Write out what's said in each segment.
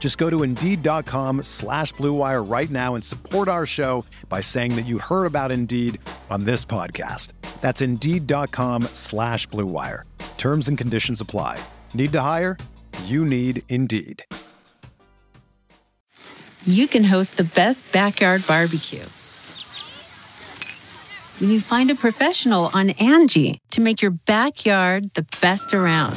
Just go to Indeed.com slash BlueWire right now and support our show by saying that you heard about Indeed on this podcast. That's Indeed.com slash BlueWire. Terms and conditions apply. Need to hire? You need Indeed. You can host the best backyard barbecue when you find a professional on Angie to make your backyard the best around.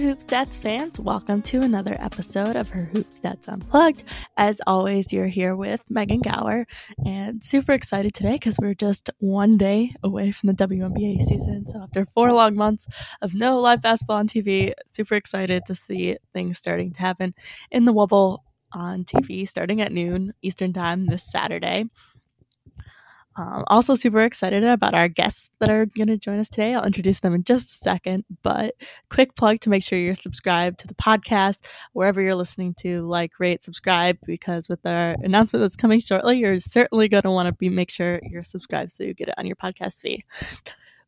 Hoop Stats fans, welcome to another episode of Her Hoop Stats Unplugged. As always, you're here with Megan Gauer, and super excited today because we're just one day away from the WNBA season. So, after four long months of no live basketball on TV, super excited to see things starting to happen in the Wubble on TV starting at noon Eastern Time this Saturday. Um, also, super excited about our guests that are going to join us today. I'll introduce them in just a second, but quick plug to make sure you're subscribed to the podcast wherever you're listening to. Like, rate, subscribe, because with our announcement that's coming shortly, you're certainly going to want to be make sure you're subscribed so you get it on your podcast feed.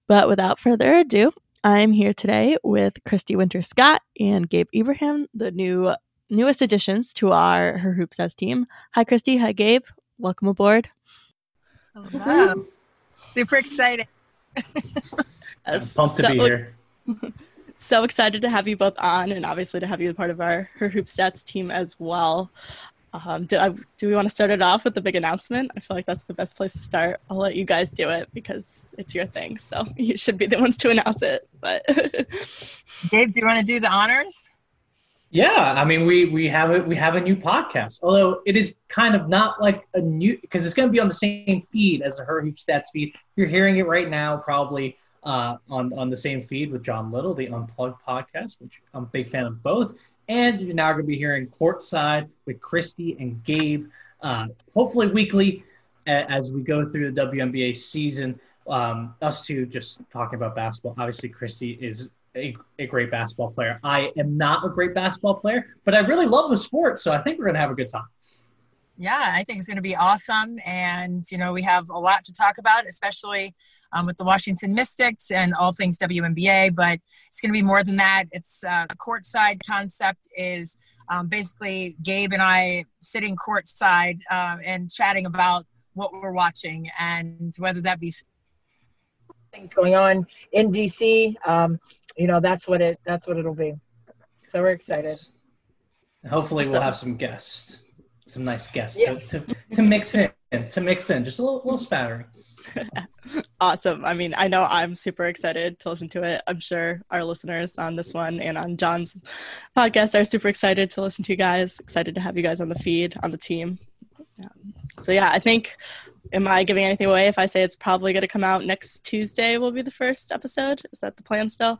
But without further ado, I'm here today with Christy Winters Scott and Gabe Ibrahim, the new newest additions to our Her Hoop Stats team. Hi, Christy. Hi, Gabe. Welcome aboard. Oh, wow. Super excited. I'm pumped so, to be here. So excited to have you both on and obviously to have you a part of our Her Hoop Stats team as well. Um, do, I, do we want to start it off with the big announcement? I feel like that's the best place to start. I'll let you guys do it because it's your thing. So you should be the ones to announce it. But Gabe, do you want to do the honors? Yeah, I mean, we we have it. We have a new podcast, although it is kind of not like a new because it's going to be on the same feed as the Her Hoop Stats feed. You're hearing it right now, probably uh, on on the same feed with John Little, the Unplugged podcast, which I'm a big fan of both. And you're now going to be hearing Courtside with Christy and Gabe, uh, hopefully weekly as we go through the WNBA season. Um, us two just talking about basketball. Obviously, Christy is a, a great basketball player. I am not a great basketball player, but I really love the sport, so I think we're going to have a good time. Yeah, I think it's going to be awesome. And, you know, we have a lot to talk about, especially um, with the Washington Mystics and all things WNBA, but it's going to be more than that. It's uh, a courtside concept is um, basically Gabe and I sitting courtside uh, and chatting about what we're watching and whether that be things going on in DC. Um, you know, that's what it that's what it'll be. So we're excited. Hopefully, we'll have some guests, some nice guests yes. to, to, to mix in, to mix in, just a little, little spattering. awesome. I mean, I know I'm super excited to listen to it. I'm sure our listeners on this one and on John's podcast are super excited to listen to you guys. Excited to have you guys on the feed, on the team. Um, so yeah, I think am I giving anything away if I say it's probably going to come out next Tuesday? Will be the first episode. Is that the plan still?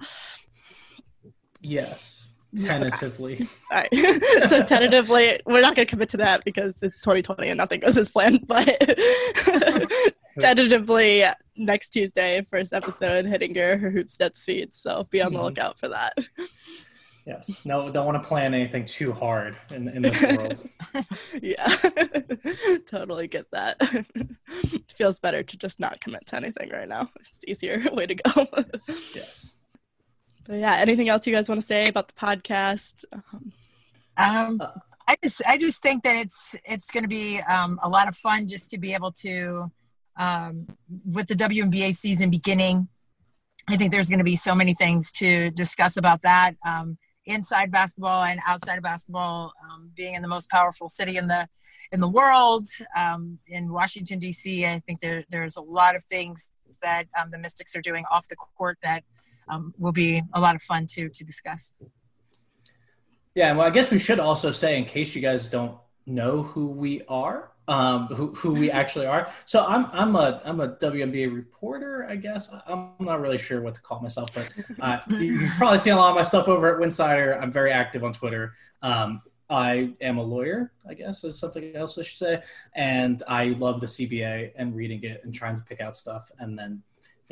Yes, tentatively. All right. so tentatively, we're not going to commit to that because it's 2020 and nothing goes as planned. But tentatively, next Tuesday, first episode hitting your Hoop Stats feed. So be on the mm-hmm. lookout for that. Yes. No, don't want to plan anything too hard in, in this world. yeah. totally get that. Feels better to just not commit to anything right now. It's easier way to go. yes. But yeah, anything else you guys want to say about the podcast? Um, um, I just I just think that it's it's going to be um, a lot of fun just to be able to um, with the WNBA season beginning. I think there's going to be so many things to discuss about that um, inside basketball and outside of basketball. Um, being in the most powerful city in the in the world, um, in Washington D.C., I think there there's a lot of things that um, the Mystics are doing off the court that will be a lot of fun to to discuss. Yeah, well, I guess we should also say, in case you guys don't know who we are, um, who, who we actually are. So I'm I'm a I'm a WNBA reporter, I guess. I'm not really sure what to call myself, but uh, you, have probably seen a lot of my stuff over at Winsidr. I'm very active on Twitter. Um, I am a lawyer, I guess, is something else I should say, and I love the CBA and reading it and trying to pick out stuff and then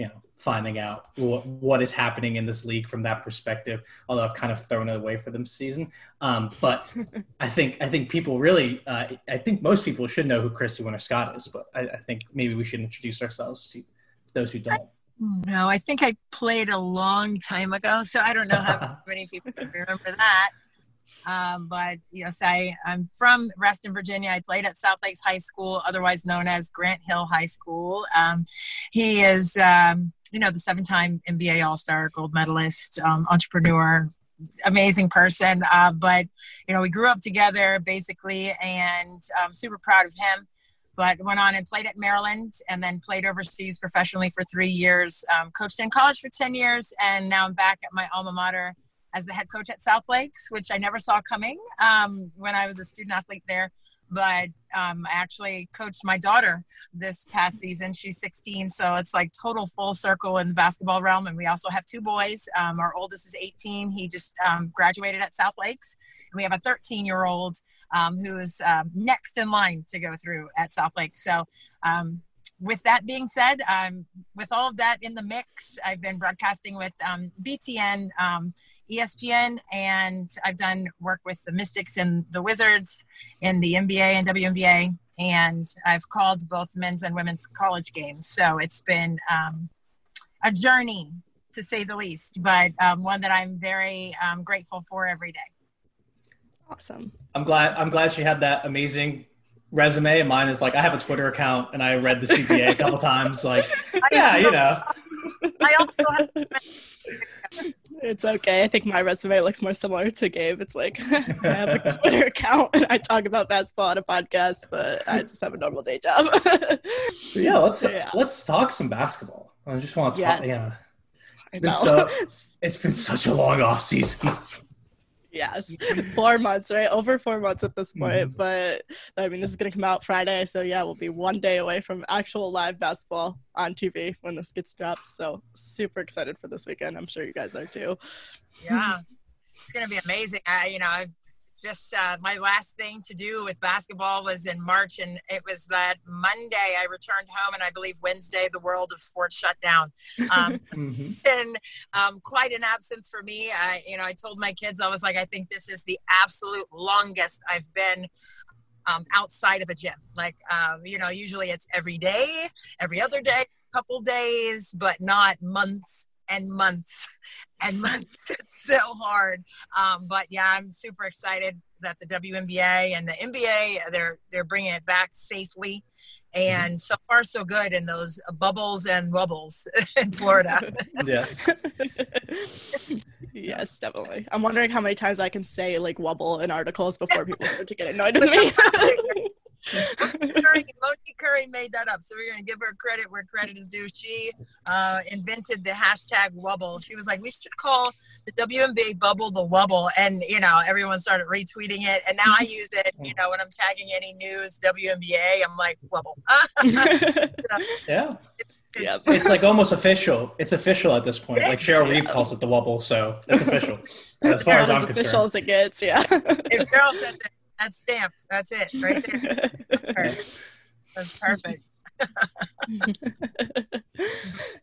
you know finding out what, what is happening in this league from that perspective although i've kind of thrown it away for them season. Um, but i think i think people really uh, i think most people should know who christy winters scott is but I, I, think maybe we should introduce ourselves to those who don't. No i think i played a long time ago so i don't know how many people remember that um, but yes, I, I'm from Reston, Virginia. I played at South Lakes High School, otherwise known as Grant Hill High School. Um, he is, um, you know, the seven-time NBA All-Star, gold medalist, um, entrepreneur, amazing person. Uh, but you know, we grew up together basically, and I'm super proud of him. But went on and played at Maryland, and then played overseas professionally for three years. Um, coached in college for ten years, and now I'm back at my alma mater as the head coach at South Lakes, which I never saw coming um, when I was a student athlete there. But um, I actually coached my daughter this past season. She's 16, so it's like total full circle in the basketball realm. And we also have two boys. Um, our oldest is 18. He just um, graduated at South Lakes. And we have a 13 year old um, who is um, next in line to go through at South Lakes. So with that being said, um, with all of that in the mix, I've been broadcasting with um, BTN, um, ESPN, and I've done work with the Mystics and the Wizards in the NBA and WNBA, and I've called both men's and women's college games. So it's been um, a journey, to say the least, but um, one that I'm very um, grateful for every day. Awesome. I'm glad. I'm glad she had that amazing resume. And mine is like I have a Twitter account and I read the CBA a couple times. Like, yeah, you know. I also have it's okay. I think my resume looks more similar to Gabe. It's like I have a Twitter account and I talk about basketball on a podcast, but I just have a normal day job. yeah, let's yeah. let's talk some basketball. I just want to talk. Yes. Yeah, it's been so it's been such a long off season. Yes, four months, right? Over four months at this point. Mm-hmm. But I mean, this is going to come out Friday. So, yeah, we'll be one day away from actual live basketball on TV when this gets dropped. So, super excited for this weekend. I'm sure you guys are too. Yeah, it's going to be amazing. I, you know, I've just uh, my last thing to do with basketball was in March, and it was that Monday I returned home, and I believe Wednesday the world of sports shut down. Um, mm-hmm. And um, quite an absence for me. I, you know, I told my kids I was like, I think this is the absolute longest I've been um, outside of a gym. Like, um, you know, usually it's every day, every other day, a couple days, but not months and months and months. It's so hard. Um, but yeah, I'm super excited that the WNBA and the NBA they're they're bringing it back safely, and mm-hmm. so far so good in those bubbles and Wubbles in Florida. yes. yes, definitely. I'm wondering how many times I can say like Wubble in articles before people start to get annoyed with me. Currie, Monique Currie made that up, so we're gonna give her credit where credit is due. She uh, invented the hashtag Wubble. She was like, we should call the WNBA bubble the Wubble, and you know, everyone started retweeting it, and now I use it. You know, when I'm tagging any news WNBA, I'm like Wubble. so, yeah. It's, it's like almost official. It's official at this point. Like Cheryl Reeve calls it the Wubble, so it's official. As far as I'm concerned. official as it gets, yeah. if Cheryl said that that's stamped. That's it right there. That's perfect. yeah.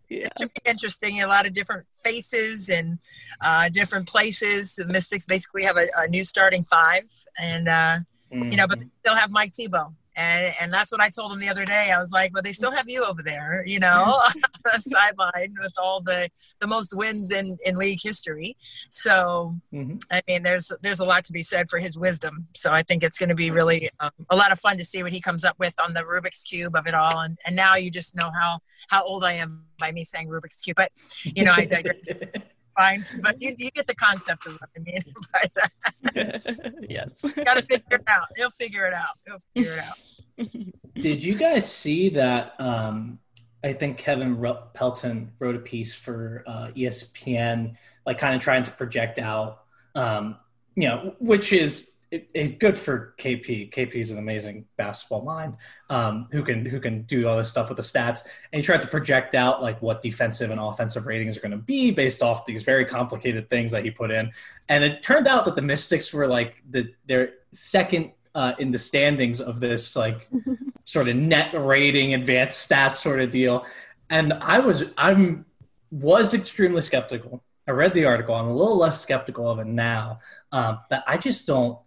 It should be interesting. A lot of different faces and uh, different places. The Mystics basically have a, a new starting five, and uh, mm-hmm. you know, but they still have Mike Thibault, And, and that's what I told him the other day. I was like, but they still have you over there, you know, on the sideline with all the, the most wins in, in league history. So, mm-hmm. I mean, there's, there's a lot to be said for his wisdom. So I think it's going to be really um, a lot of fun to see what he comes up with on the Rubik's cube of it all. And, and now you just know how, how old I am by me saying Rubik's cube, but you know, I digress. fine, but you, you get the concept of what I mean by that. yes. Got to figure it out. He'll figure it out. He'll figure it out. Did you guys see that? Um, I think Kevin Pelton wrote a piece for uh, ESPN, like kind of trying to project out, um, you know, which is it, it, good for KP. KP is an amazing basketball mind um, who can who can do all this stuff with the stats. And he tried to project out like what defensive and offensive ratings are going to be based off these very complicated things that he put in. And it turned out that the Mystics were like the their second uh, in the standings of this like sort of net rating, advanced stats sort of deal. And I was I'm was extremely skeptical. I read the article. I'm a little less skeptical of it now, um, but I just don't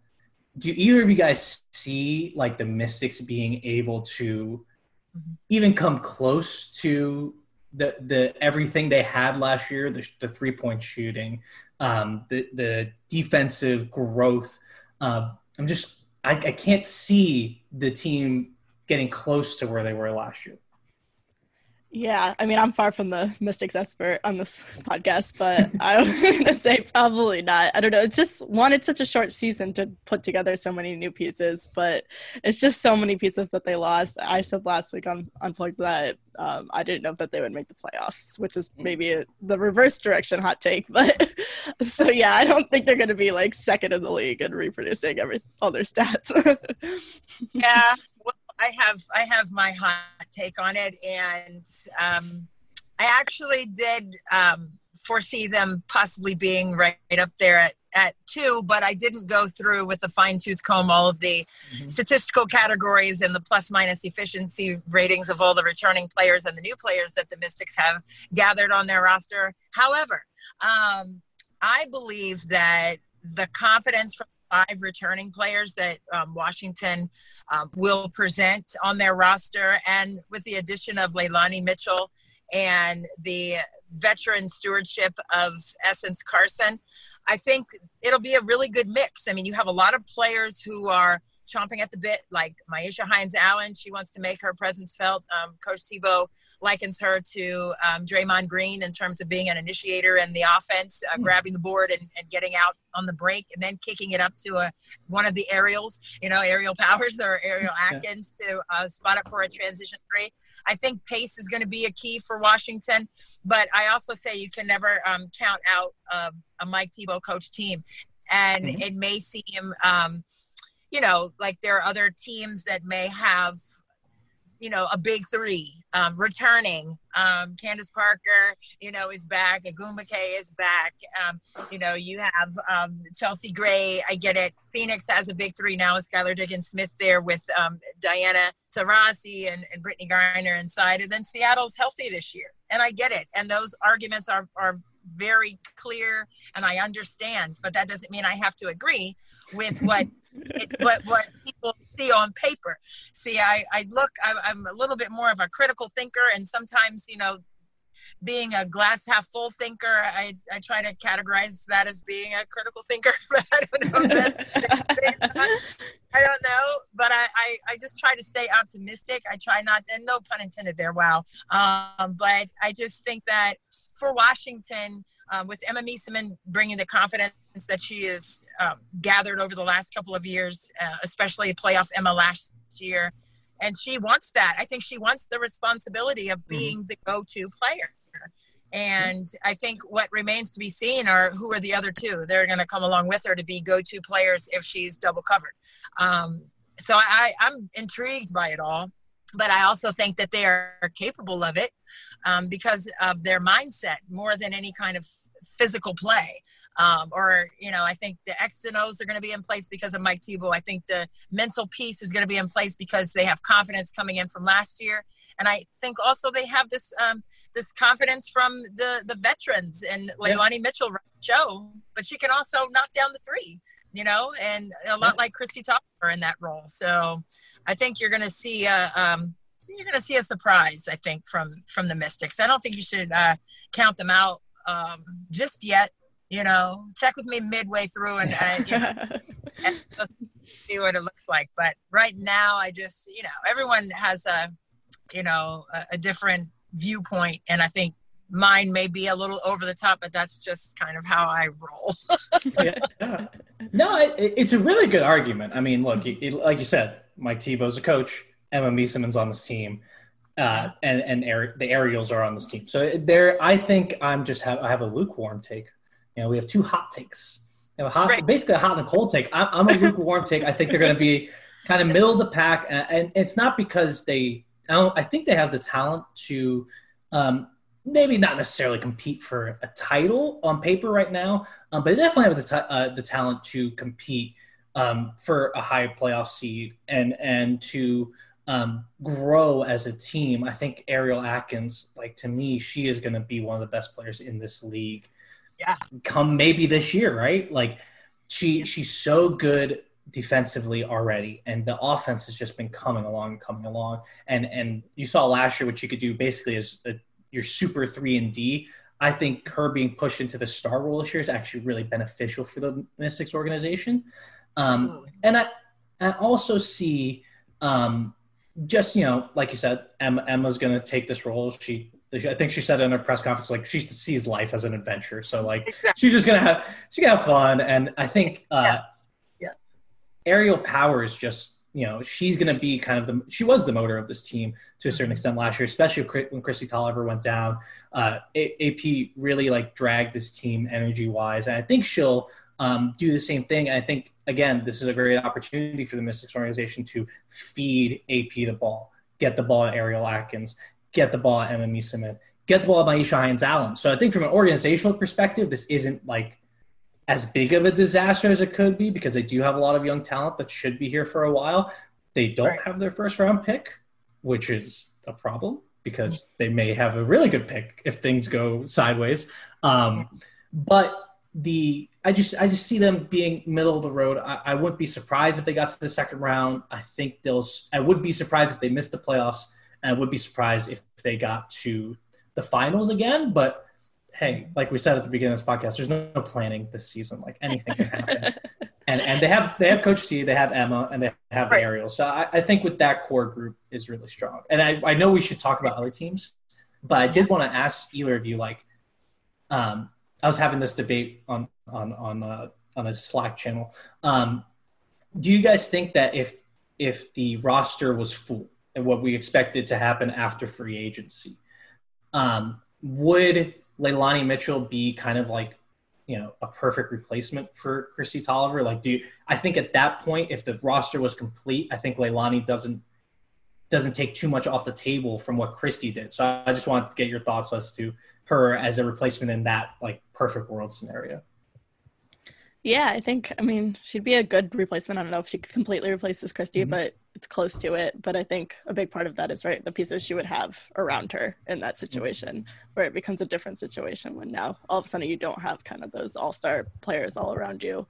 do either of you guys see like the Mystics being able to mm-hmm. even come close to the the everything they had last year, the, the three point shooting, um, the the defensive growth? Uh, I'm just I, I can't see the team getting close to where they were last year. Yeah, I mean, I'm far from the mystics expert on this podcast, but I'm going to say probably not. I don't know. It's just one, it's such a short season to put together so many new pieces, but it's just so many pieces that they lost. I said last week on Unplugged that um, I didn't know that they would make the playoffs, which is maybe a, the reverse direction hot take. But so, yeah, I don't think they're going to be like second in the league and reproducing every all their stats. yeah. Well, I have I have my hot take on it, and um, I actually did um, foresee them possibly being right up there at, at two, but I didn't go through with the fine tooth comb all of the mm-hmm. statistical categories and the plus minus efficiency ratings of all the returning players and the new players that the Mystics have gathered on their roster. However, um, I believe that the confidence from five returning players that um, Washington um, will present on their roster. And with the addition of Leilani Mitchell and the veteran stewardship of Essence Carson, I think it'll be a really good mix. I mean, you have a lot of players who are chomping at the bit, like Myisha Hines Allen. She wants to make her presence felt. Um, Coach Thibault likens her to um, Draymond Green in terms of being an initiator in the offense, uh, mm-hmm. grabbing the board and, and getting out on the break and then kicking it up to a, one of the aerials, you know, Aerial Powers or Ariel Atkins to uh, spot it for a transition three. I think pace is going to be a key for Washington, but I also say you can never um, count out uh, a Mike Thibault coach team. And mm-hmm. it may seem um, – you know, like there are other teams that may have, you know, a big three um, returning. Um, Candace Parker, you know, is back. Ogwumike is back. Um, you know, you have um, Chelsea Gray. I get it. Phoenix has a big three now. Skylar Diggins Smith there with um, Diana Taurasi and, and Brittney Griner inside. And then Seattle's healthy this year. And I get it. And those arguments are, are very clear and I understand, but that doesn't mean I have to agree with what it, what what people see on paper. See, I I look, I, I'm a little bit more of a critical thinker, and sometimes you know being a glass half full thinker, I, I try to categorize that as being a critical thinker. I don't know. I don't know, but I, I, I, just try to stay optimistic. I try not, and no pun intended there, wow. Um, but I just think that for Washington, um, with Emma Meesseman bringing the confidence that she has um, gathered over the last couple of years, uh, especially playoff Emma last year, and she wants that. I think she wants the responsibility of mm-hmm. being mm-hmm. the go-to player. And I think what remains to be seen are who are the other two. They're going to come along with her to be go-to players if she's double covered. Um, so I, I'm intrigued by it all, but I also think that they are capable of it um, because of their mindset more than any kind of physical play. Um, or, you know, I think the X and O's are going to be in place because of Mike Thibault. I think the mental piece is going to be in place because they have confidence coming in from last year. And I think also they have this um, this confidence from the the veterans and Leilani Mitchell show, but she can also knock down the three. You know, and a lot like Kristi Toliver in that role. So I think you're going to see a, um, you're going to see a surprise. I think from from the Mystics. I don't think you should uh, count them out um, just yet. You know, check with me midway through and, uh, you know, and see what it looks like. But right now, I just you know everyone has a you know a, a different viewpoint, and I think mine may be a little over the top, but that's just kind of how I roll. yeah. No, it, it's a really good argument. I mean, look, it, like you said, Mike Thibault's a coach. Emma Meesseman's on this team, uh, and and the Ariels are on this team. So there, I think I'm just have I have a lukewarm take. You know, we have two hot takes. You know, hot, right. basically a hot and a cold take. I'm, I'm a lukewarm take. I think they're going to be kind of middle of the pack, and, and it's not because they. I, don't, I think they have the talent to um, maybe not necessarily compete for a title on paper right now, um, but they definitely have the, t- uh, the talent to compete um, for a high playoff seed and and to um, grow as a team. I think Ariel Atkins, like to me, she is going to be one of the best players in this league. Yeah, come maybe this year, right? Like she she's so good defensively already and the offense has just been coming along coming along and and you saw last year what she could do basically as a your super three and D. I think her being pushed into the star role this year is actually really beneficial for the Mystics organization. Um, and I, I also see, um, just you know, like you said, Emma, Emma's going to take this role. She, I think she said in her press conference, like she sees life as an adventure. So like exactly. she's just gonna have she's gonna have fun. And I think uh, yeah. yeah. Aerial Powers just you know, she's going to be kind of the, she was the motor of this team to a certain mm-hmm. extent last year, especially when Kristi Toliver went down. Uh, AP really like dragged this team energy wise. And I think she'll um, do the same thing. And I think, again, this is a great opportunity for the Mystics organization to feed AP the ball, get the ball at Ariel Atkins, get the ball at Emma Meesseman, get the ball at Myisha Hines Allen. So I think from an organizational perspective, this isn't like as big of a disaster as it could be because they do have a lot of young talent that should be here for a while. They don't right. have their first round pick, which is a problem because they may have a really good pick if things go sideways. Um, but the I just I just see them being middle of the road. I, I, wouldn't be surprised if they got to the second round. I think they'll. I would be surprised if they missed the playoffs, and I would be surprised if they got to the finals again. But hey, like we said at the beginning of this podcast, there's no, planning this season. Like anything can happen. and and they have they have Coach T, they have Emma, and they have right. Ariel. So I, I, think with that core group is really strong. And I, I know we should talk about other teams, but I did want to ask either of you like, um, I was having this debate on on on uh, on a Slack channel. Um, do you guys think that if if the roster was full and what we expected to happen after free agency, um, would Leilani Mitchell be kind of like, you know, a perfect replacement for Kristi Toliver? Like, do you, I think at that point, if the roster was complete, I think Leilani doesn't doesn't take too much off the table from what Kristi did. So I just wanted to get your thoughts as to her as a replacement in that like perfect world scenario. Yeah, I think I mean she'd be a good replacement. I don't know if she could completely replace this mm-hmm. but it's close to it. But I think a big part of that is right the pieces she would have around her in that situation, mm-hmm. where it becomes a different situation when now all of a sudden you don't have kind of those all star players all around you.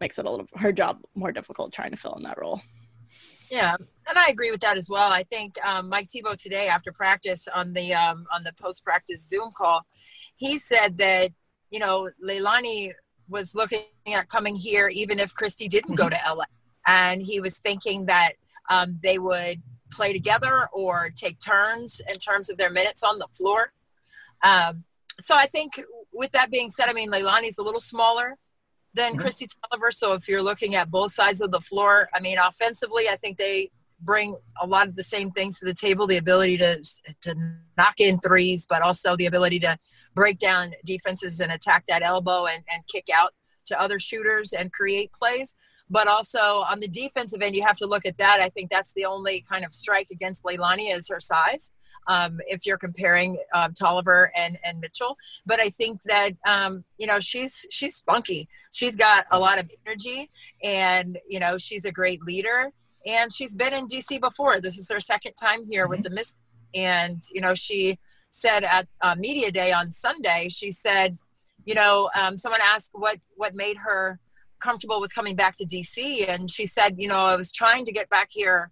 makes it a little her job more difficult trying to fill in that role. Yeah, and I agree with that as well. I think um, Mike Thibault today after practice on the um, on the post practice Zoom call, he said that you know Leilani was looking at coming here even if Kristi didn't go to LA. And he was thinking that um, they would play together or take turns in terms of their minutes on the floor. Um, so I think with that being said, I mean, Leilani's a little smaller than mm-hmm. Kristi Toliver. So if you're looking at both sides of the floor, I mean, offensively, I think they bring a lot of the same things to the table the ability to, to knock in threes, but also the ability to break down defenses and attack that elbow and, and kick out to other shooters and create plays. But also on the defensive end, you have to look at that. I think that's the only kind of strike against Leilani is her size. Um, if you're comparing um, Toliver and, and Mitchell. But I think that um, you know she's she's spunky. She's got a lot of energy, and you know she's a great leader. And she's been in DC before. This is her second time here mm-hmm. with the Miss. And you know she said at uh, media day on Sunday, she said, you know, um, someone asked what what made her comfortable with coming back to DC. And she said, you know, I was trying to get back here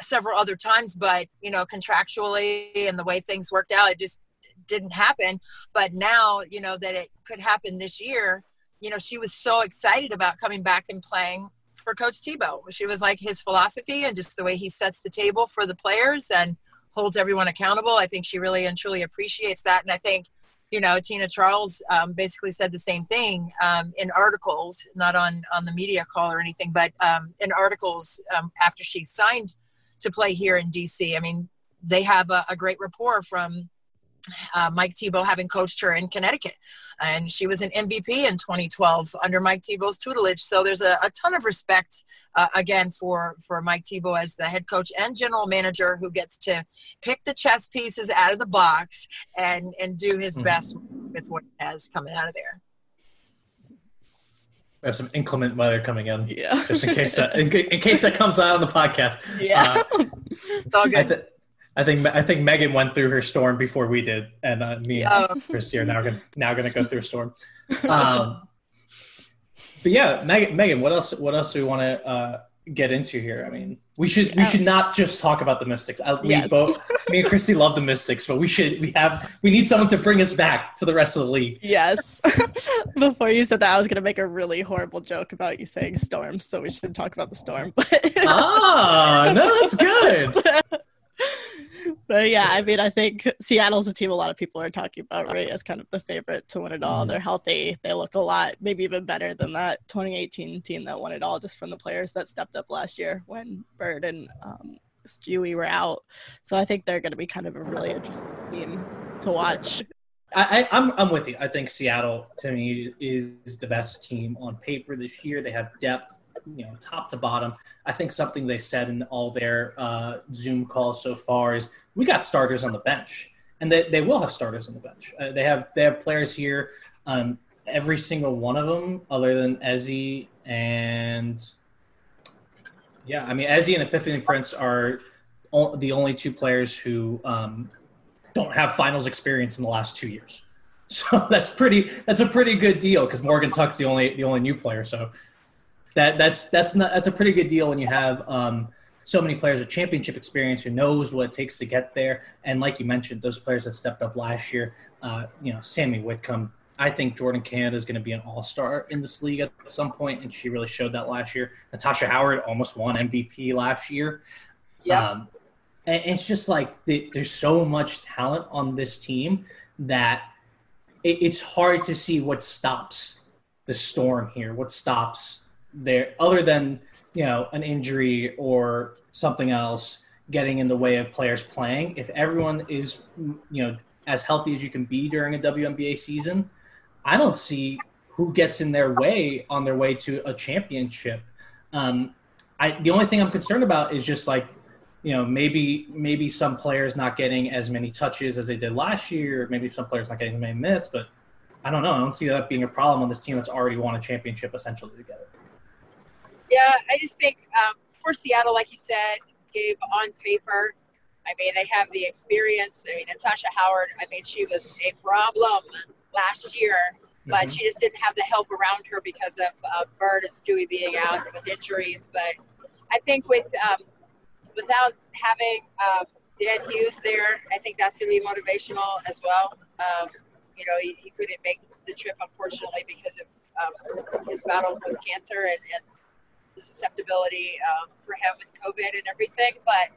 several other times, but you know, contractually and the way things worked out, it just didn't happen. But now, you know, that it could happen this year, you know, she was so excited about coming back and playing for Coach Thibault. She was like his philosophy and just the way he sets the table for the players and holds everyone accountable. I think she really and truly appreciates that. And I think, you know, Tina Charles um, basically said the same thing um, in articles, not on on the media call or anything, but um, in articles um, after she signed to play here in DC. I mean, they have a, a great rapport from uh, Mike Thibault having coached her in Connecticut. And she was an MVP in 2012 under Mike Thibault's tutelage. So there's a, a ton of respect, uh, again, for, for Mike Thibault as the head coach and general manager who gets to pick the chess pieces out of the box and, and do his mm-hmm. best with what he has coming out of there. We have some inclement weather coming in. Yeah. Just in case that, in, in case that comes out on the podcast. Yeah. Uh, all good. I, think I think Megan went through her storm before we did, and uh, me and oh. Christy are now gonna now gonna go through a storm. Um, but yeah, Megan, Megan, what else? What else do we want to uh, get into here? I mean, we should we should not just talk about the Mystics. I, we yes. both, me and Christy love the Mystics, but we should we have we need someone to bring us back to the rest of the league. Yes. Before you said that, I was gonna make a really horrible joke about you saying storm, so we should talk about the storm. ah, no, that's good but yeah, I mean, I think Seattle's a team a lot of people are talking about, right, as kind of the favorite to win it all. Mm-hmm. They're healthy. They look a lot, maybe even better than that 2018 team that won it all, just from the players that stepped up last year when Bird and um, Stewie were out. So I think they're going to be kind of a really interesting team to watch. I, am I'm, I'm with you. I think Seattle to me is the best team on paper this year. They have depth you know, top to bottom. I think something they said in all their uh, Zoom calls so far is we got starters on the bench, and they, they will have starters on the bench. Uh, they have they have players here. Um, every single one of them, other than Ezi and yeah, I mean Ezi and Epiphanny Prince are the only two players who um, don't have finals experience in the last two years. So that's pretty. That's a pretty good deal because Morgan Tuck's the only the only new player. So that that's that's not that's a pretty good deal when you have um, so many players with championship experience who knows what it takes to get there. And like you mentioned, those players that stepped up last year, uh, you know, Sami Whitcomb. I think Jordan Canada is going to be an all star in this league at some point, and she really showed that last year. Natasha Howard almost won MVP last year. Yeah. Um, and it's just like there's so much talent on this team that it's hard to see what stops the storm here, what stops there other than you know an injury or something else getting in the way of players playing. If everyone is you know as healthy as you can be during a WNBA season I don't see who gets in their way on their way to a championship. Um, I the only thing I'm concerned about is just like you know maybe maybe some players not getting as many touches as they did last year maybe some players not getting as many minutes but I don't know. I don't see that being a problem on this team that's already won a championship essentially together yeah, I just think um, for Seattle, like you said, Gabe, on paper, I mean, they have the experience. I mean, Natasha Howard, I mean, she was a problem last year, but mm-hmm. she just didn't have the help around her because of uh, Bird and Stewie being out with injuries. But I think with um, without having um, Dan Hughes there, I think that's going to be motivational as well. Um, you know, he, he, couldn't make the trip, unfortunately, because of um, his battle with cancer and, and the susceptibility um, for him with COVID and everything. But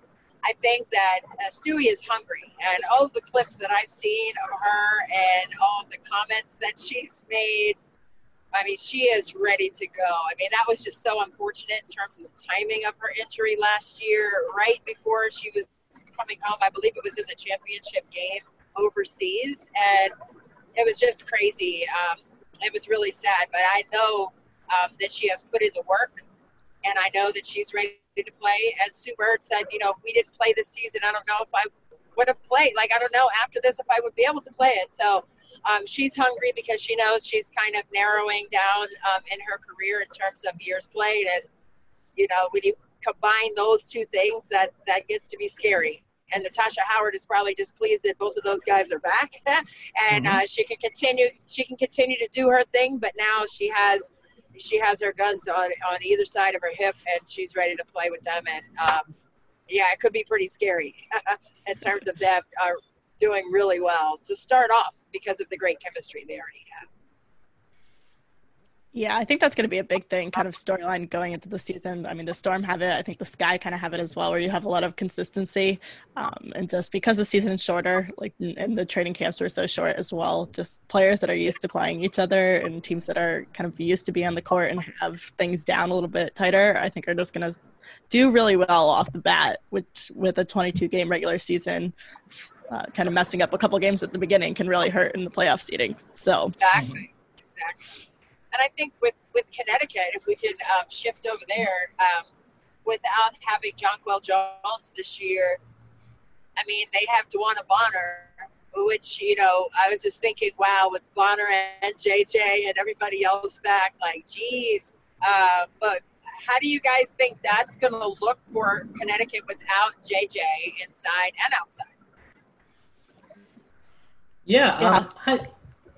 I think that uh, Stewie is hungry, and all the clips that I've seen of her and all the comments that she's made, I mean, she is ready to go. I mean, that was just so unfortunate in terms of the timing of her injury last year, right before she was coming home. I believe it was in the championship game overseas, and it was just crazy. Um, it was really sad, but I know um, that she has put in the work and I know that she's ready to play. And Sue Bird said, you know, if we didn't play this season, I don't know if I would have played. Like, I don't know after this if I would be able to play it. So um, she's hungry because she knows she's kind of narrowing down um, in her career in terms of years played. And, you know, when you combine those two things, that, that gets to be scary. And Natasha Howard is probably just pleased that both of those guys are back, and mm-hmm. uh, she can continue. She can continue to do her thing, but now she has she has her guns on on either side of her hip, and she's ready to play with them. And um, yeah, it could be pretty scary in terms of them uh, doing really well to start off because of the great chemistry they already have. Yeah, I think that's going to be a big thing, kind of storyline going into the season. I mean, the Storm have it. I think the Sky kind of have it as well, where you have a lot of consistency. Um, and just because the season is shorter, like, and the training camps are so short as well, just players that are used to playing each other and teams that are kind of used to be on the court and have things down a little bit tighter, I think are just going to do really well off the bat, which with a 22 game regular season. Uh, kind of messing up a couple games at the beginning can really hurt in the playoff seeding. So exactly, exactly. And I think with, with Connecticut, if we can um, shift over there, um, without having Jonquel Jones this year, I mean, they have DeWanna Bonner, which, you know, I was just thinking, wow, with Bonner and JJ and everybody else back, like, geez. Uh, but how do you guys think that's going to look for Connecticut without JJ inside and outside? Yeah, um, I,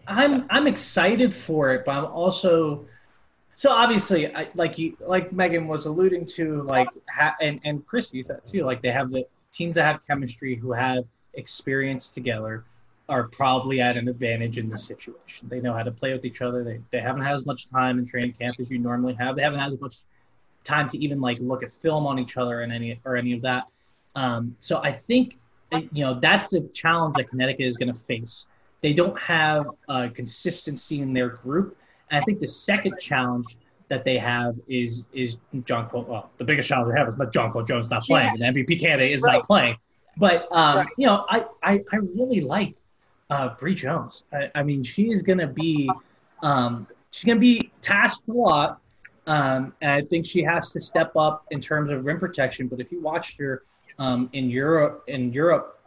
I'm I'm excited for it, but I'm also so obviously I, like you like Megan was alluding to like ha, and and Christy said too like they have the teams that have chemistry who have experience together are probably at an advantage in this situation. They know how to play with each other. They they haven't had as much time in training camp as you normally have. They haven't had as much time to even like look at film on each other and any or any of that. Um, so I think you know that's the challenge that Connecticut is going to face they don't have uh, consistency in their group. And I think the second challenge that they have is is Jonquel. Well, the biggest challenge they have is that Jonquel Jones not playing, yeah. and the MVP candidate is right. not playing. But um, right. you know, I, I, I really like uh, Bree Jones. I, I mean, she is going to be um, she's going to be tasked a lot, um, and I think she has to step up in terms of rim protection. But if you watched her um, in Europe in Europe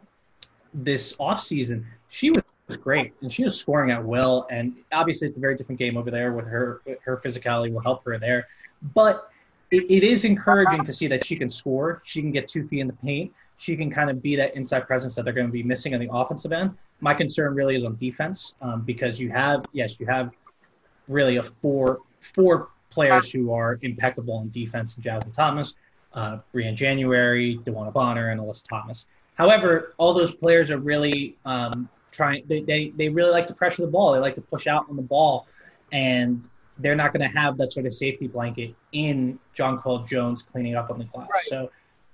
this offseason, she was was great, and she was scoring at will. And obviously, it's a very different game over there with her. Her physicality will help her there, but it, it is encouraging to see that she can score. She can get two feet in the paint. She can kind of be that inside presence that they're going to be missing on the offensive end. My concern really is on defense um, because you have yes, you have really a four four players who are impeccable in defense: Jasmine Thomas, uh, Briann January, DeWanna Bonner, and Alyssa Thomas. However, all those players are really um, trying they, they they really like to pressure the ball. They like to push out on the ball, and they're not going to have that sort of safety blanket in John Jonquel Jones cleaning up on the glass. Right. So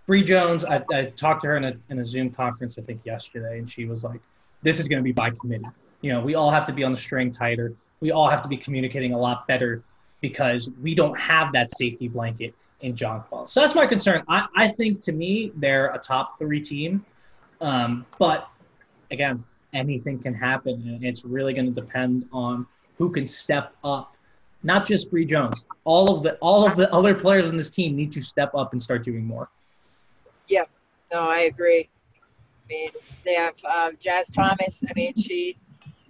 Bree Jones, I, I, talked to her in a in a Zoom conference I think yesterday, and she was like, "This is going to be by committee. You know, we all have to be on the string tighter. We all have to be communicating a lot better because we don't have that safety blanket." in Jonquel. So that's my concern. I, I think to me they're a top three team. Um, but again, anything can happen. And it's really going to depend on who can step up. Not just Bree Jones. All of the all of the other players in this team need to step up and start doing more. Yeah, no, I agree. I mean, they have uh, Jazz Thomas. I mean, she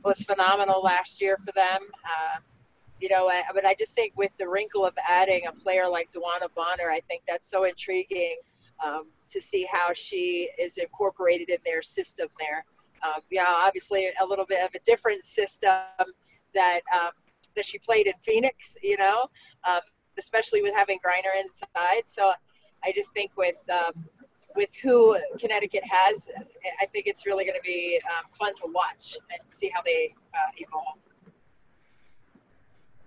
was phenomenal last year for them. Uh, you know, but I just think with the wrinkle of adding a player like DeWanna Bonner, I think that's so intriguing um, to see how she is incorporated in their system there um, yeah, obviously a little bit of a different system that um, that she played in Phoenix, you know, um, especially with having Griner inside. So I just think with um, with who Connecticut has, I think it's really going to be um, fun to watch and see how they uh, evolve.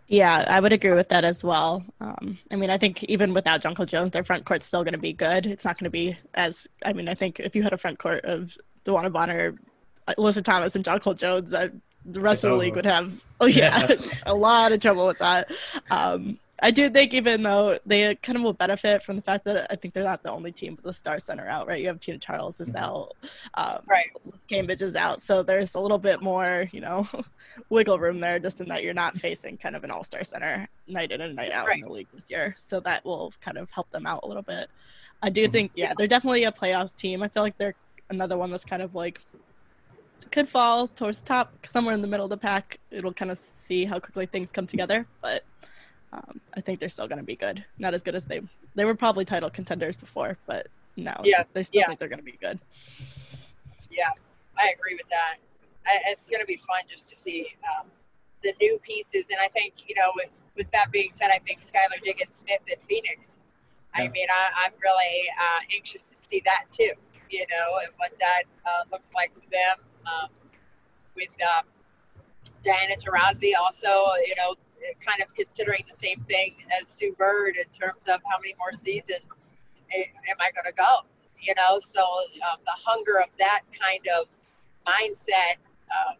Yeah, I would agree with that as well. Um, I mean, I think even without Jonquel Jones, their front court's still going to be good. It's not going to be as. I mean, I think if you had a front court of DeWanna Bonner, Alyssa Thomas and Jonquel Jones, uh, the rest it's of the over. league would have oh yeah, yeah. a lot of trouble with that. Um, I do think even though they kind of will benefit from the fact that I think they're not the only team with a star center out, right? You have Tina Charles is mm-hmm. out, um, right? Cambage is out, so there's a little bit more, you know, wiggle room there, just in that you're not facing kind of an all-star center night in and night out right. in the league this year, so that will kind of help them out a little bit. I do mm-hmm. think, yeah, they're definitely a playoff team. I feel like they're another one that's kind of like could fall towards the top, somewhere in the middle of the pack. It'll kind of see how quickly things come together, but um, I think they're still going to be good. Not as good as they they were probably title contenders before, but no, yeah, they still yeah. think they're going to be good. Yeah, I agree with that. I, it's going to be fun just to see um, the new pieces. And I think, you know, with, with that being said, I think Skylar Diggins Smith at Phoenix, yeah. I mean, I, am really uh, anxious to see that too, you know, and what that uh, looks like for them. Um, with um, Diana Taurasi also, you know, kind of considering the same thing as Sue Bird in terms of how many more seasons am I going to go? You know, so um, the hunger of that kind of mindset um,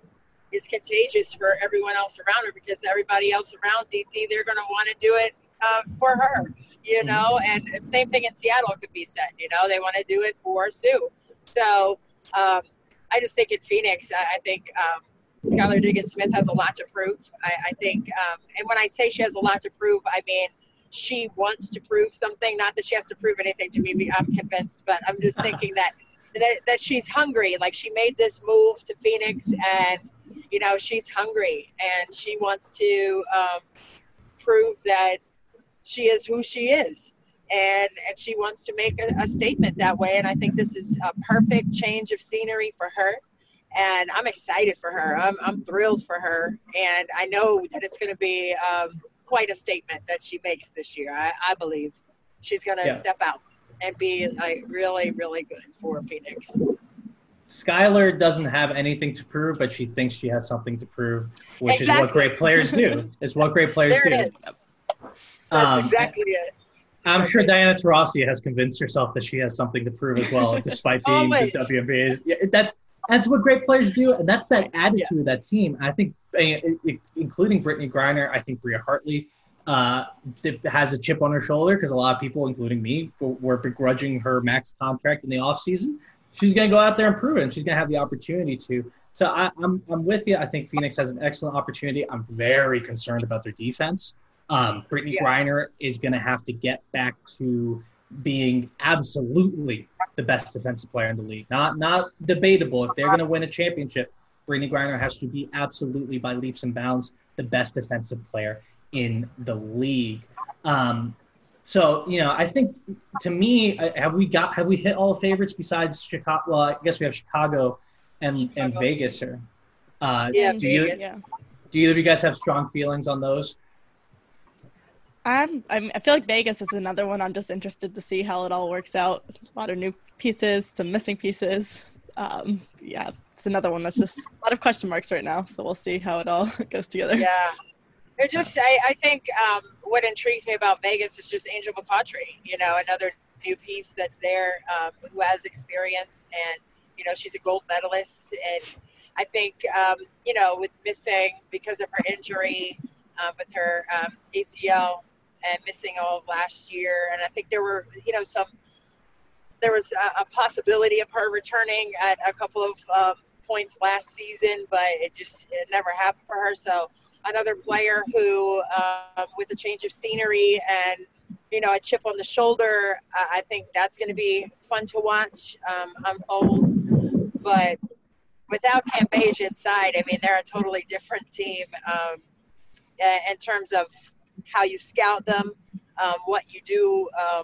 is contagious for everyone else around her because everybody else around DT, they're going to want to do it uh, for her, you mm-hmm. know, and same thing in Seattle could be said, you know, they want to do it for Sue. So um, I just think in Phoenix, I, I think um, Skylar Diggins Smith has a lot to prove. I, I think, um, and when I say she has a lot to prove, I mean she wants to prove something. Not that she has to prove anything to me. I'm convinced, but I'm just thinking that that, that she's hungry. Like she made this move to Phoenix, and you know she's hungry, and she wants to um, prove that she is who she is. And, and she wants to make a, a statement that way. And I think this is a perfect change of scenery for her and I'm excited for her. I'm, I'm thrilled for her, and I know that it's going to be um, quite a statement that she makes this year. I, I believe she's going to yeah. step out and be like really, really good for Phoenix. Skylar doesn't have anything to prove, but she thinks she has something to prove, which exactly. is what great players do. is what great players there do. It is. That's um, exactly it. I'm sure Diana Taurasi has convinced herself that she has something to prove as well, despite being the WNBA. Yeah, that's that's what great players do, and that's that attitude yeah. of that team. I think, eh, including Brittney Griner, I think Bria Hartley uh, has a chip on her shoulder because a lot of people, including me, were begrudging her max contract in the offseason. She's going to go out there and prove it, and she's going to have the opportunity to. So I, I'm, I'm with you. I think Phoenix has an excellent opportunity. I'm very concerned about their defense. Um, Brittney yeah. Griner is going to have to get back to being absolutely the best defensive player in the league. Not not debatable. If they're going to win a championship, Brittney Griner has to be absolutely by leaps and bounds the best defensive player in the league. Um, so you know, I think to me, uh, have we got have we hit all the favorites besides Chicago? Well, I guess we have Chicago and Chicago. and Vegas here. Uh, yeah, do Vegas. you yeah. do either of you guys have strong feelings on those? I'm, I'm, I feel like Vegas is another one. I'm just interested to see how it all works out. A lot of new pieces, some missing pieces. Um, yeah, it's another one that's just a lot of question marks right now. So we'll see how it all goes together. Yeah. It just, I, I think um, what intrigues me about Vegas is just Angel McCoughtry, you know, another new piece that's there um, who has experience and, you know, she's a gold medalist. And I think, um, you know, with missing because of her injury, uh, with her um, ACL, and missing all of last year. And I think there were, you know, some, there was a, a possibility of her returning at a couple of um, points last season, but it just it never happened for her. So another player who, um, with a change of scenery and you know a chip on the shoulder, I think that's going to be fun to watch um, unfold. But without Cambage inside, I mean, they're a totally different team um, in terms of how you scout them, um, what you do um,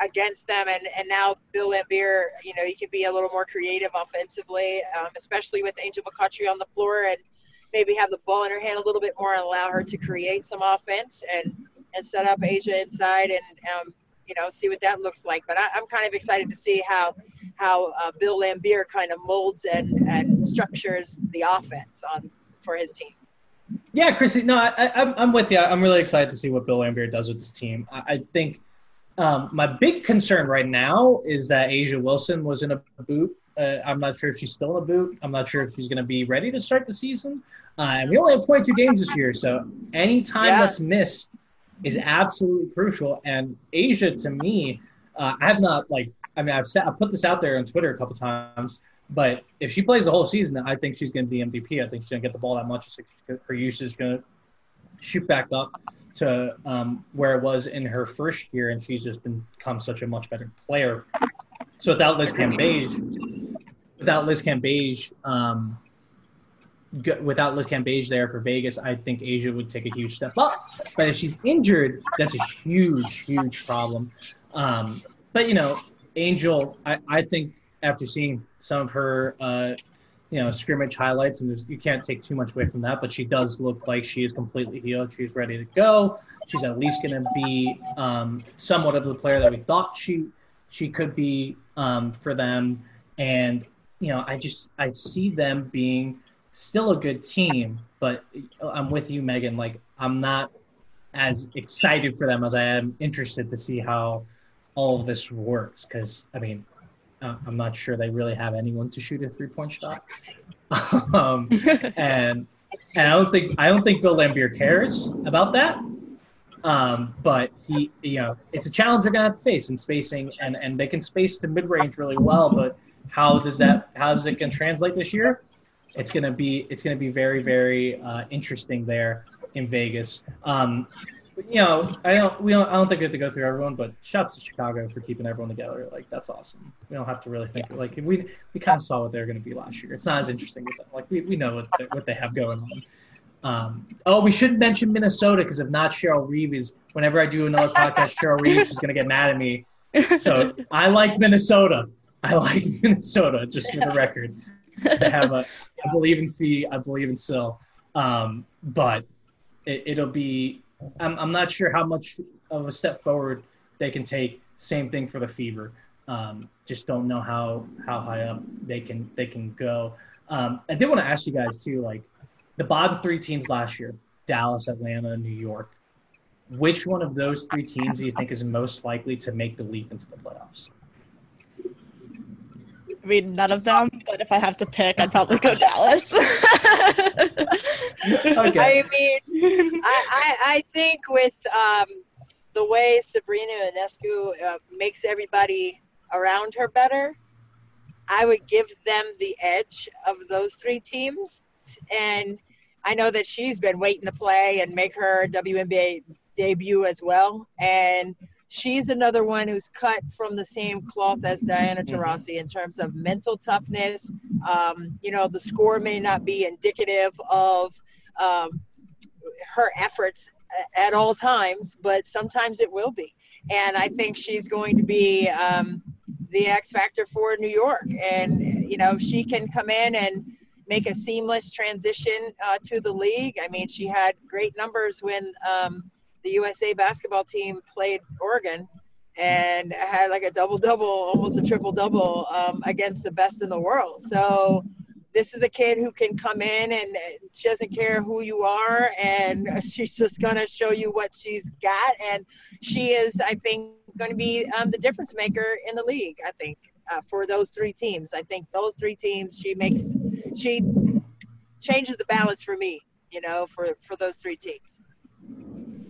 against them, and and now Bill Laimbeer, you know, he can be a little more creative offensively, um, especially with Angel McCoughtry on the floor, and maybe have the ball in her hand a little bit more and allow her to create some offense and and set up A'ja inside and um, you know see what that looks like. But I, am kind of excited to see how how uh, Bill Laimbeer kind of molds and and structures the offense on for his team. Yeah, Chrissy. No, I, am I'm with you. I'm really excited to see what Bill Laimbeer does with this team. I, I think um, my big concern right now is that A'ja Wilson was in a boot. Uh, I'm not sure if she's still in a boot. I'm not sure if she's going to be ready to start the season. Uh, and we only have 22 games this year, so any time yeah. that's missed is absolutely crucial. And A'ja, to me, uh, I have not like. I mean, I've set, I put this out there on Twitter a couple times. But if she plays the whole season, I think she's going to be MVP. I think she's going to get the ball that much. Her usage is going to shoot back up to um, where it was in her first year, and she's just become such a much better player. So without Liz Cambage, without Liz Cambage, um, without Liz Cambage there for Vegas, I think A'ja would take a huge step up. But if she's injured, that's a huge, huge problem. Um, but you know, Angel, I, I think after seeing some of her uh, you know scrimmage highlights, and you can't take too much away from that. But she does look like she is completely healed. She's ready to go. She's at least going to be um, somewhat of the player that we thought she she could be um, for them. And you know, I just I see them being still a good team, but I'm with you, Megan. Like I'm not as excited for them as I am interested to see how all of this works. Because I mean, uh, I'm not sure they really have anyone to shoot a three point shot. um, and and I don't think I don't think Bill Laimbeer cares about that. Um, but he, you know, it's a challenge they're gonna have to face in spacing, and and they can space the mid range really well. But how does that? How does it can translate this year? It's gonna be it's gonna be very very uh, interesting there in Vegas. Um, you know, I don't we don't I don't think we have to go through everyone, but shouts to Chicago for keeping everyone together. Like that's awesome. We don't have to really think yeah. like we we kind of saw what they were going to be last year. It's not as interesting them. Like we, we know what they, what they have going on. Um, oh, we should mention Minnesota because if not, Cheryl Reeve is. Whenever I do another podcast, Cheryl Reeve is going to get mad at me. So I like Minnesota. I like Minnesota, just for the record. They have a. I believe in Phee. I believe in Syl. Um, but it, will be. I'm, I'm not sure how much of a step forward they can take. Same thing for the Fever. Um, just don't know how how high up they can they can go. Um, I did want to ask you guys too, like the bottom three teams last year: Dallas, Atlanta, New York. Which one of those three teams do you think is most likely to make the leap into the playoffs? I mean, none of them, but if I have to pick, I'd probably go Dallas. okay. I mean, I, I, I think with um, the way Sabrina Ionescu uh, makes everybody around her better, I would give them the edge of those three teams. And I know that she's been waiting to play and make her WNBA debut as well. And she's another one who's cut from the same cloth as Diana mm-hmm. Taurasi in terms of mental toughness. Um, you know, the score may not be indicative of um, her efforts at all times, but sometimes it will be. And I think she's going to be um, the X factor for New York. And, you know, she can come in and make a seamless transition uh, to the league. I mean, she had great numbers when um, the USA basketball team played Oregon and had like a double double, almost a triple double um, against the best in the world. So this is a kid who can come in and she doesn't care who you are and she's just to show you what she's got. And she is i think going to be um, the difference maker in the league i think uh, for those three teams. I think those three teams she makes she changes the balance for me you know for for those three teams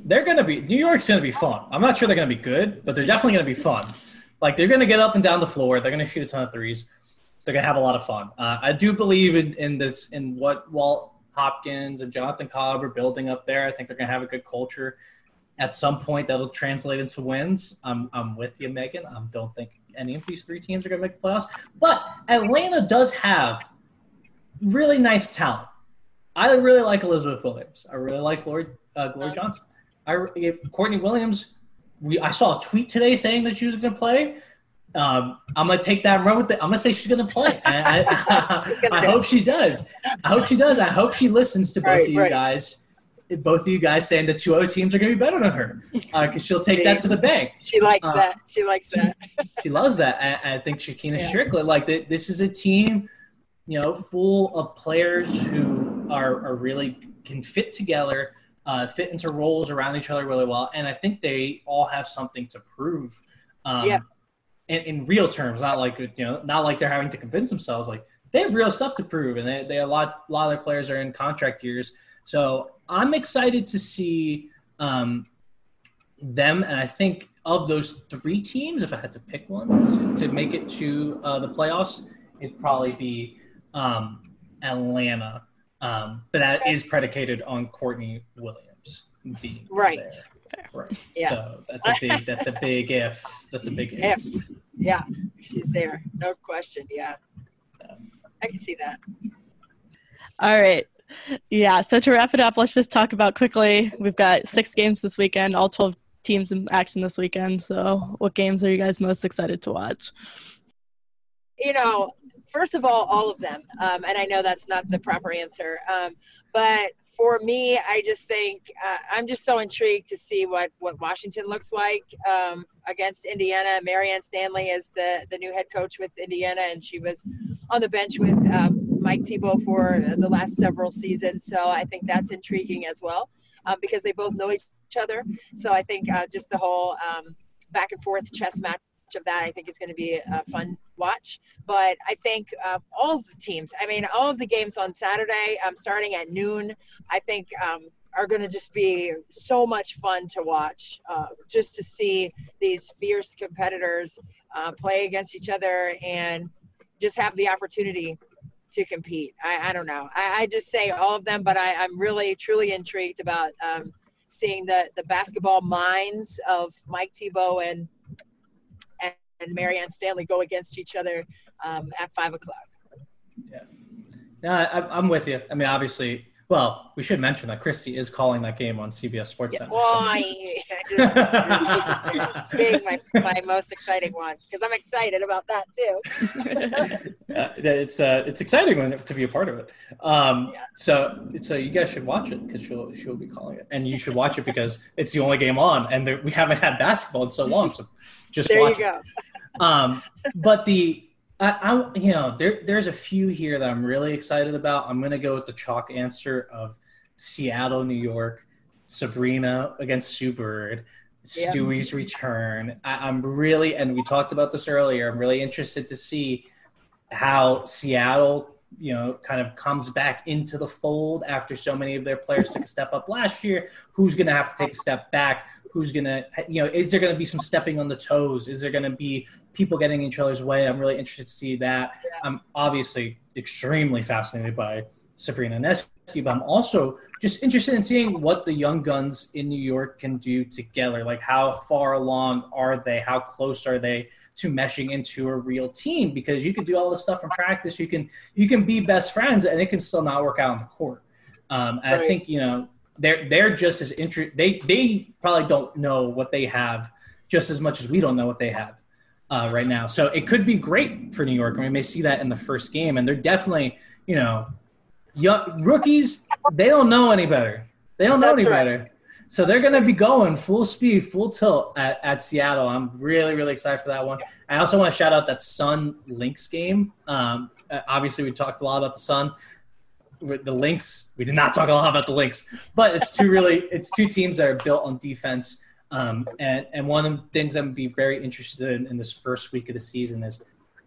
they're going to be New York's going to be fun. I'm not sure they're going to be good, but they're definitely going to be fun. Like they're going to get up and down the floor. They're going to shoot a ton of threes. They're going to have a lot of fun. Uh, I do believe in, in this in what Walt Hopkins and Jonathan Cobb are building up there. I think they're going to have a good culture. At some point, that'll translate into wins. I'm I'm with you, Megan. I don't think any of these three teams are going to make the playoffs. But Atlanta does have really nice talent. I really like Elizabeth Williams. I really like Glory, uh, Glory Johnson. I Courtney Williams. We I saw a tweet today saying that she was going to play. Um, I'm gonna take that and run with it. I'm gonna say she's gonna play. I, I, I, hope she does. I hope she does. I hope she listens to both right, of you right. guys. Both of you guys saying the two other teams are gonna be better than her because uh, she'll take that to the bank. She likes uh, that. She likes that. she loves that. I, I think Shekinna yeah. Stricklen, like the, this is a team, you know, full of players who are, are really can fit together uh, fit into roles around each other really well, and I think they all have something to prove. Um, yeah. In, in real terms, not like you know, not like they're having to convince themselves. Like they have real stuff to prove, and they, they a lot a lot of their players are in contract years. So I'm excited to see um, them, and I think of those three teams, if I had to pick one to, to make it to uh, the playoffs, it'd probably be um, Atlanta um, but that is predicated on Courtney Williams being right. There. Right. Yeah. So that's a big that's a big if. That's a big if. if. Yeah. She's there. No question. Yeah. I can see that. All right. Yeah. So to wrap it up, let's just talk about quickly. We've got six games this weekend, all 12 teams in action this weekend. So, what games are you guys most excited to watch? you know, first of all, all of them. Um, and I know that's not the proper answer. Um, but for me, I just think uh, I'm just so intrigued to see what, what Washington looks like um, against Indiana. Marianne Stanley is the, the new head coach with Indiana, and she was on the bench with um, Mike Thibault for the last several seasons. So I think that's intriguing as well um, because they both know each other. So I think uh, just the whole um, back and forth chess match of that I think is going to be a fun watch. But I think uh, all of the teams, I mean, all of the games on Saturday, um, starting at noon, I think um, are going to just be so much fun to watch. Uh, just to see these fierce competitors uh, play against each other and just have the opportunity to compete. I, I don't know. I, I, just say all of them, but I, am really, truly intrigued about um, seeing the, the basketball minds of Mike Thibault and and Marianne Stanley go against each other um, at five o'clock. Yeah, yeah, I, am with you. I mean, obviously, well, we should mention that Christy is calling that game on CBS Sports Center. Well, I, just, it's being my, my most exciting one because I'm excited about that too. yeah, it's uh, it's exciting to be a part of it. Um, yeah. So so you guys should watch it because she'll she'll be calling it, and you should watch it because it's the only game on, and there, we haven't had basketball in so long. So just there watch you go. It. Um, but the I, I, you know there there's a few here that I'm really excited about. I'm gonna go with the chalk answer of Seattle, New York, Sabrina against Sue Bird, yeah. Stewie's return. I, I'm really and we talked about this earlier. I'm really interested to see how Seattle you know kind of comes back into the fold after so many of their players took a step up last year who's going to have to take a step back who's going to, you know, is there going to be some stepping on the toes? Is there going to be people getting in each other's way? I'm really interested to see that. Yeah. I'm obviously extremely fascinated by Sabrina Ionescu, but I'm also just interested in seeing what the young guns in New York can do together. Like, how far along are they? How close are they to meshing into a real team? Because you can do all this stuff in practice. You can you can be best friends, and it can still not work out on the court. Um, right. I think you know they're they're just as interested. They they probably don't know what they have just as much as we don't know what they have uh, right now. So it could be great for New York, and we may see that in the first game. And they're definitely you know young rookies. They don't know any better. They don't know That's any right. better. So they're going to be going full speed, full tilt at, at Seattle. I'm really, really excited for that one. I also want to shout out that Sun Lynx game. Um, obviously, we talked a lot about the Sun the Lynx. We did not talk a lot about the Lynx, but it's two really it's two teams that are built on defense. Um, and and one of the things I'm be very interested in in this first week of the season is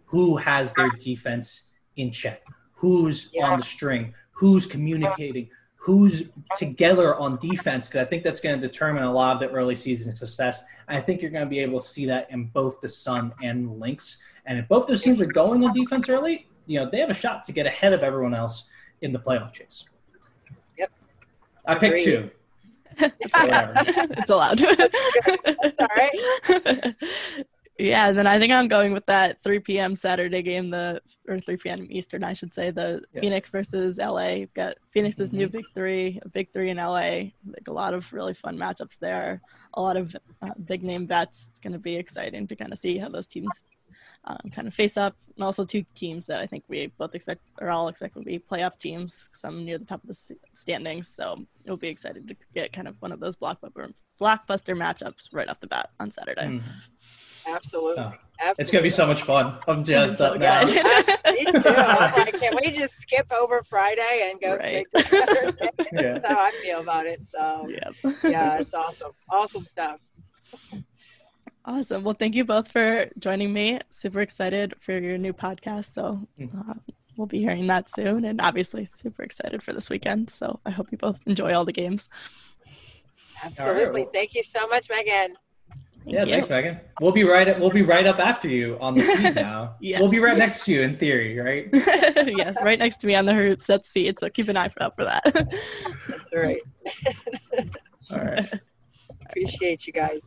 who has their defense in check, who's yeah. on the string, who's communicating, who's together on defense. Because I think that's going to determine a lot of the early season success. I think you're going to be able to see that in both the Sun and the Lynx. And if both those teams are going on defense early, you know they have a shot to get ahead of everyone else in the playoff chase. Yep. I picked two. it's allowed. That's all right. Yeah, and then I think I'm going with that 3 p.m. Saturday game, the or 3 p.m. Eastern, I should say, the yeah. Phoenix versus LA. You've got Phoenix's mm-hmm. new big three, a big three in LA. Like a lot of really fun matchups there, a lot of uh, big name bets. It's going to be exciting to kind of see how those teams um, kind of face up, and also two teams that I think we both expect or all expect will be playoff teams. Some near the top of the standings, so we'll be excited to get kind of one of those blockbuster blockbuster matchups right off the bat on Saturday. Mm. Absolutely. Oh, Absolutely. It's gonna be so much fun. I'm just so up now. Me too. I can we just skip over Friday and go right. straight to Saturday. yeah. That's how I feel about it. So yeah, yeah, it's awesome. Awesome stuff. Awesome. Well, thank you both for joining me. Super excited for your new podcast. So mm-hmm. uh, we'll be hearing that soon. And obviously, super excited for this weekend. So I hope you both enjoy all the games. Absolutely. Right. Thank you so much, Megan. Thank yeah, you. thanks, Megan. We'll be right. We'll be right up after you on the feed now. yes. We'll be right next to you in theory, right? yeah, right next to me on the Her Hoops Stats feed. So keep an eye out for that. That's right. All right. Appreciate you guys.